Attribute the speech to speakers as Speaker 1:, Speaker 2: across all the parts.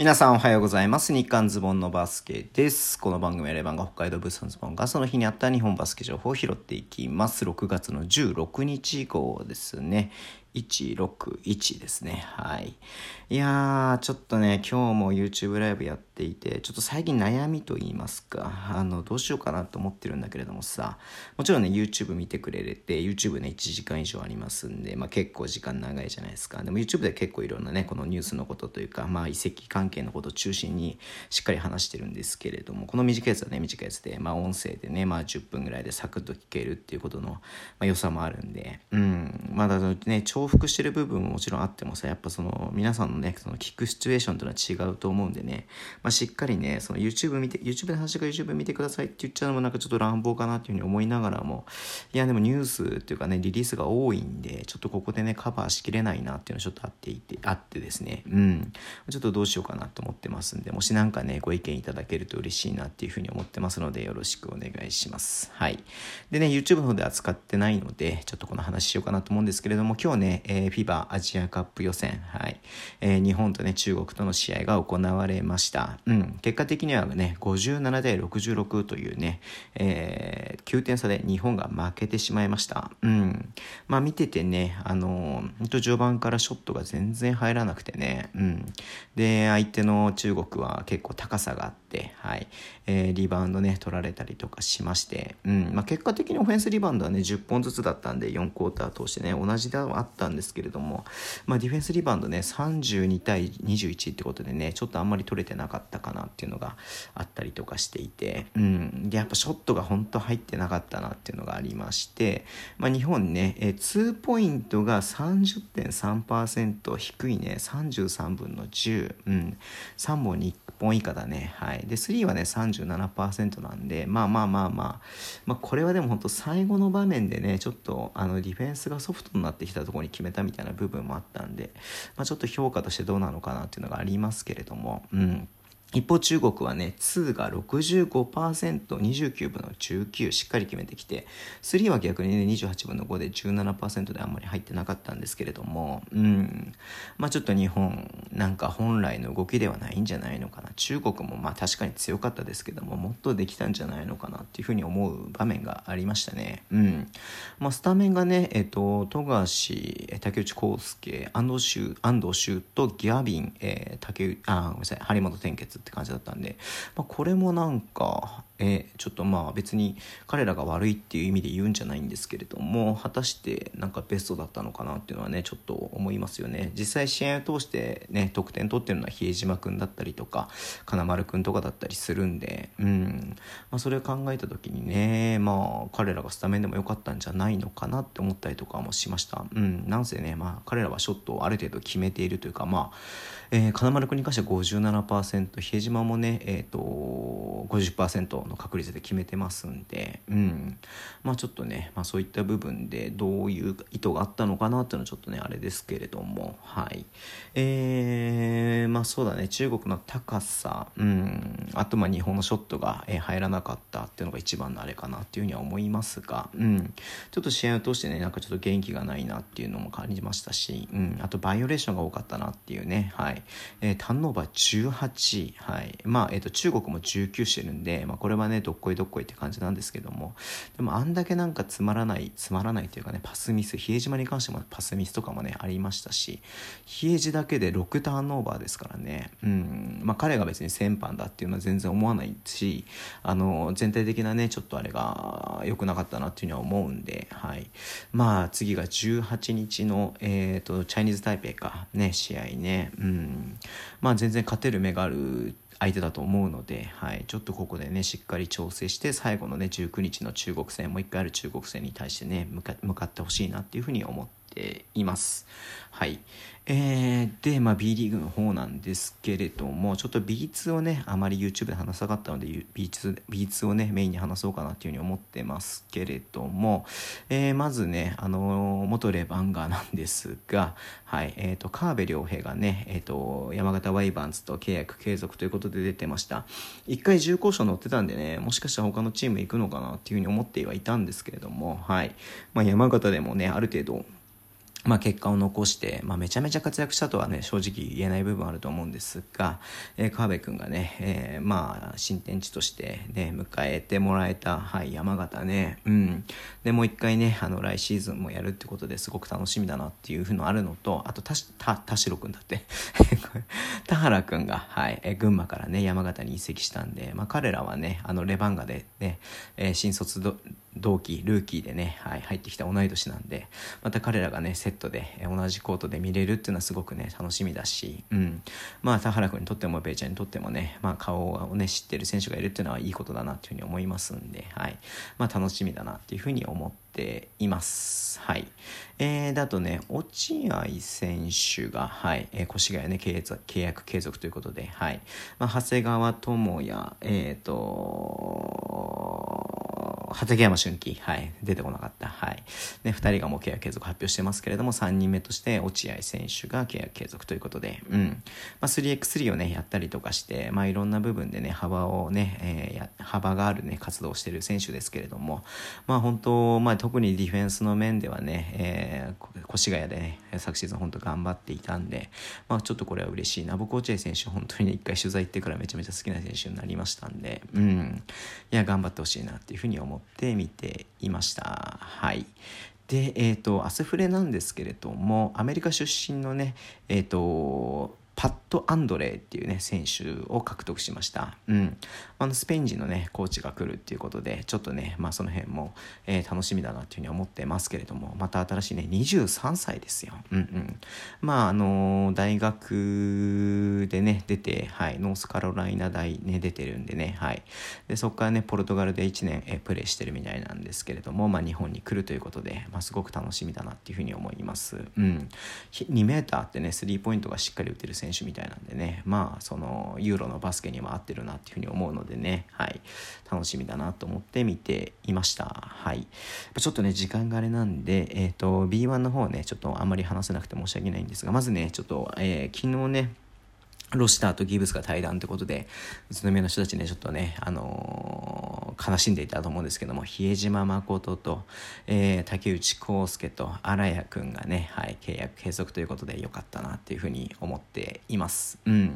Speaker 1: 皆さんおはようございます。日刊ズボンのバスケです。この番組はレバンが北海道ブースのズボンがその日にあった日本バスケ情報を拾っていきます。6月の16日以降ですね。161ですね。はい。いやー、ちょっとね、今日も YouTube ライブやっていて、ちょっと最近悩みと言いますか、あの、どうしようかなと思ってるんだけれどもさ、もちろんね、YouTube 見てくれれて、YouTube ね、1時間以上ありますんで、まあ結構時間長いじゃないですか。でも YouTube で結構いろんなね、このニュースのことというか、まあ遺跡関係のことを中心にしっかり話してるんですけれども、この短いやつはね、短いやつで、まあ音声でね、まあ10分ぐらいでサクッと聞けるっていうことの、まあ、良さもあるんで、うん、まだね、重複してる部分ももちろんあってもさやっぱその皆さんのねその聞くシチュエーションというのは違うと思うんでね、まあ、しっかりねその YouTube 見て YouTube で話が YouTube 見てくださいって言っちゃうのもなんかちょっと乱暴かなっていうふうに思いながらも。いやでもニュースっていうかねリリースが多いんでちょっとここでねカバーしきれないなっていうのちょっとあっていてあってですね。うん。ちょっとどうしようかなと思ってますんでもしなんかねご意見いただけると嬉しいなっていうふうに思ってますのでよろしくお願いします。はい。でね YouTube の方で扱ってないのでちょっとこの話しようかなと思うんですけれども今日ね、えー、FIBA アジアカップ予選、はい。えー、日本とね、中国との試合が行われました。うん、結果的にはね、57対66というね、えー、9点差で日本が負けてしまいました。うん、まあ見ててね、あのー、序盤からショットが全然入らなくてね、うん、で、相手の中国は結構高さがあって、はい、えー、リバウンドね、取られたりとかしまして、うん。まあ、結果的にオフェンスリバウンドはね、10本ずつだったんで、4クォーター通してね、同じではあったんですけれども、まあ、ディフェンスリバウンドね、32対21ってことでね、ちょっとあんまり取れてなかったかなっていうのがあったりとかしていて、うん、で、やっぱショットが本当入ってなかったなっていうのがありまして、まあ、日本ね、え2ポイントが30.3%低いね、33分の10、うん、3本に1本以下だね。はい。で、3はね、37%なんで、まあまあまあまあ、まあ、これはでも本当最後の場面でね、ちょっとあのディフェンスがソフトになってきたところに決めたみたいな部分もあったんで、まあ、ちょっと評価としてどうなのかなっていうのがありますけれども、うん。一方中国はね、2が65%、29分の19しっかり決めてきて、3は逆にね、28分の5で17%であんまり入ってなかったんですけれども、うん。まあちょっと日本、なんか本来の動きではないんじゃないのかな。中国もまあ確かに強かったですけども、もっとできたんじゃないのかなっていうふうに思う場面がありましたね。うん。まあスタメンがね、えっ、と、富樫、竹内康介、安藤修、安藤修とギャビン、えー、竹内、あ、ごめんなさい、張本天傑って感じだったんで、まあ、これもなんか、えー、ちょっとまあ別に彼らが悪いっていう意味で言うんじゃないんですけれども果たしてなんかベストだったのかなっていうのはねちょっと思いますよね。実際試合を通してね得点取ってるのは比江島君だったりとか金丸君とかだったりするんでうん、まあ、それを考えた時にねまあ彼らがスタメンでも良かったんじゃないのかなって思ったりとかもしました。うん。なんせねまあ彼らはショットをある程度決めているというかまあ、えー、金丸君に関しては57%比江島もねえっ、ー、と50%の確率で決めてますんで、うん、まあちょっとね、まあ、そういった部分でどういう意図があったのかなっていうのはちょっとねあれですけれどもはい。えー、まあそうだね。中国の高さ、うん、あとまあ日本のショットが、え入らなかったっていうのが一番のあれかなっていうふうには思いますが、うん、ちょっと試合を通してねなんかちょっと元気がないなっていうのも感じましたし、うん、あとバイオレーションが多かったなっていうねはい、えー、ターンオーバー18はい。まあえっ、ー、と中国も19してるんで、まあ、これはねどっこいどっこいって感じなんですけども。でもあんだけなんかつまらないつまらないというかねパスミス比江島に関してもパスミスとかもねありましたし比江島だけで6ターンオーバーですからね。うん。まあ彼が別に先般だっていうのは全然思わないしあの全体的なねちょっとあれが良くなかったなっていうには思うんではい。まあ次が18日のえっ、ー、とチャイニーズ・タイペイかね試合ね。うん。まあ全然勝てる目がある相手だと思うので、はい、ちょっとここでねしっかり調整して最後のね19日の中国戦もう一回ある中国戦に対してね向かってほしいなっていうふうに思ってています。はい。えー、で、まあ、B リーグの方なんですけれども、ちょっと B2 をね、あまり YouTube で話さなかったので、B2, B2 をね、メインに話そうかなっていうふうに思ってますけれども、えー、まずね、あのー、元レバンガーなんですが、はい、えっ、ー、と、川辺良平がね、えっ、と、山形ワイバンズと契約継続ということで出てました。一回重厚賞乗ってたんでね、もしかしたら他のチーム行くのかなっていうふうに思ってはいたんですけれども、はい。まあ、山形でもね、ある程度、まあ、結果を残して、まあ、めちゃめちゃ活躍したとはね正直言えない部分あると思うんですが、えー、川辺君がね、えー、まあ新天地としてね迎えてもらえた、はい、山形ね、うん、でもう一回ねあの来シーズンもやるってことですごく楽しみだなっていうふうのあるのとあと田田田代君だって。田原君が、はいえー、群馬からね山形に移籍したんで、まあ、彼らはねあのレバンガでね、えー、新卒同期ルーキーでね、はい、入ってきた同い年なんでまた彼らがねセットで同じコートで見れるっていうのはすごくね楽しみだし、うん、まあ田原君にとってもベイちゃんにとってもね、まあ、顔をね知ってる選手がいるっていうのはいいことだなっていうふうに思いますんで、はいまあ、楽しみだなっていうふうに思っています。はい。えー、だとね、落合選手が、はい、えー、越谷ね、契約継続ということで、はい。まあ、長谷川智也、えっ、ー、と、畠山俊樹、はい、出てこなかった。はい。で、2人がもう契約継続発表してますけれども、3人目として落合選手が契約継続ということで、うん。まあ、3x3 をね、やったりとかして、まあ、いろんな部分でね、幅をね、えー、幅があるね、活動をしている選手ですけれども、まあ、本当、まあ、特にディフェンスの面ではね、えー、越谷でね、昨シーズン本当頑張っていたんで、まあ、ちょっとこれは嬉しいな。僕、落合選手、本当にね、一回取材行ってからめちゃめちゃ好きな選手になりましたんで、うん。いや、頑張ってほしいなっていうふうに思うって見ていました。はい。で、えっ、ー、と、アスフレなんですけれども、アメリカ出身のね、えっ、ー、と、パット・アンドレーっていうね選手を獲得しました、うん、あのスペイン人のねコーチが来るっていうことでちょっとね、まあ、その辺も、えー、楽しみだなっていうふうに思ってますけれどもまた新しいね23歳ですよ、うんうん、まああのー、大学でね出て、はい、ノースカロライナ大ね出てるんでね、はい、でそこからねポルトガルで1年、えー、プレーしてるみたいなんですけれども、まあ、日本に来るということで、まあ、すごく楽しみだなっていうふうに思います、うん、2メーターってねスリーポイントがしっかり打てる選手選手みたいなんでね。まあそのユーロのバスケにも合ってるなっていうふうに思うのでね。はい。楽しみだなと思って見ていました。はい。ちょっとね時間があれなんでえっ、ー、と B1 の方ねちょっとあんまり話せなくて申し訳ないんですがまずねちょっと、えー、昨日ねロシターとギブスが対談ということで、宇都宮の人たちね、ちょっとね、あのー、悲しんでいたと思うんですけども、比江島誠と、えー、竹内康介と荒谷くんがね、はい、契約継続ということでよかったなっていうふうに思っています。うん。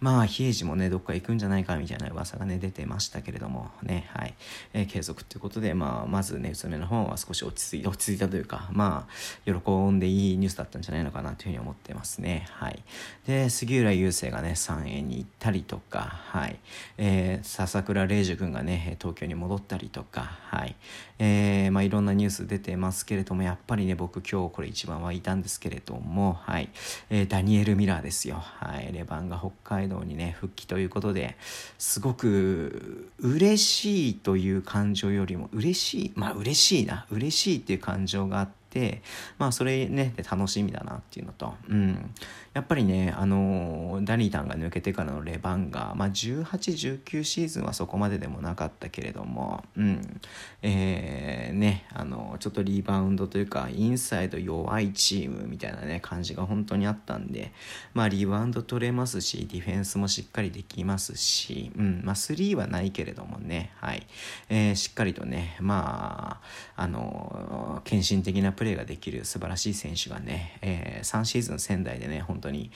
Speaker 1: まあ、比江島もね、どっか行くんじゃないかみたいな噂がね、出てましたけれども、ね、はい、えー、継続ということで、まあ、まずね、宇都宮の方は少し落ち着い落ち着いたというか、まあ、喜んでいいニュースだったんじゃないのかなというふうに思ってますね。はい。で、杉浦雄星がね3円に行ったりとか、はいえー、笹倉玲樹君がね東京に戻ったりとか、はい。えーまあ、いろんなニュース出てますけれどもやっぱりね僕今日これ一番はいたんですけれども、はい。えー、ダニエル・ミラーですよ、はい、レバンが北海道にね復帰ということですごく嬉しいという感情よりも嬉しいまあ嬉しいな。嬉しいっていう感情があっててまあそれね楽しみだなっていうのと、うん、やっぱりねあのダニータンが抜けてからのレバンが、まあ、1819シーズンはそこまででもなかったけれども、うん。えー、ねあのちょっとリバウンドというかインサイド弱いチームみたいなね感じが本当にあったんでまあリバウンド取れますしディフェンスもしっかりできますし、うん。まあ、3はないけれどもね、はい。えー、しっかりとねまああの献身的なプレープレーができる素晴らしい選手がね、えー、3シーズン仙台でね、本当に、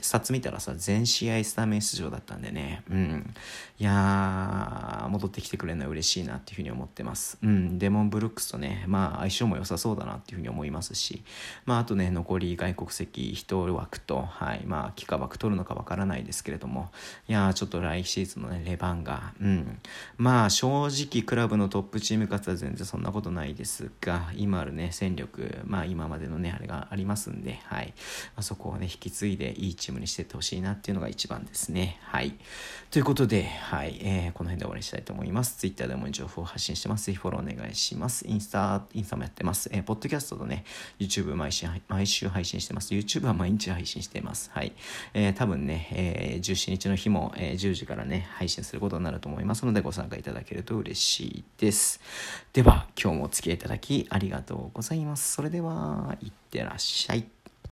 Speaker 1: スタッツ見たらさ、全試合スタメン出場だったんでね、うん。いやー、戻ってきてくれるのは嬉しいなっていうふうに思ってます。うん。デモン・ブルックスとね、まあ、相性も良さそうだなっていうふうに思いますし、まあ、あとね、残り外国籍1枠と、はい、まあ、幾何枠取るのかわからないですけれども、いやー、ちょっと来シーズンのね、レバンが、うん。まあ、正直、クラブのトップチーム勝つは全然そんなことないですが、今あるね、戦力まあ今までのね、あれがありますんで、はい。まあ、そこをね、引き継いでいいチームにしていってほしいなっていうのが一番ですね。はい。ということで、はい。えー、この辺で終わりにしたいと思います。Twitter でも情報を発信してます。ぜひフォローお願いします。インスタ、インスタもやってます。えー、ポッドキャストとね、YouTube 毎週毎週配信してます。YouTube は毎日配信しています。はい。えー、多分ね、えー、17日の日も、えー、10時からね、配信することになると思いますので、ご参加いただけると嬉しいです。では、今日もお付き合いいただきありがとうございます。それでは、いってらっしゃい。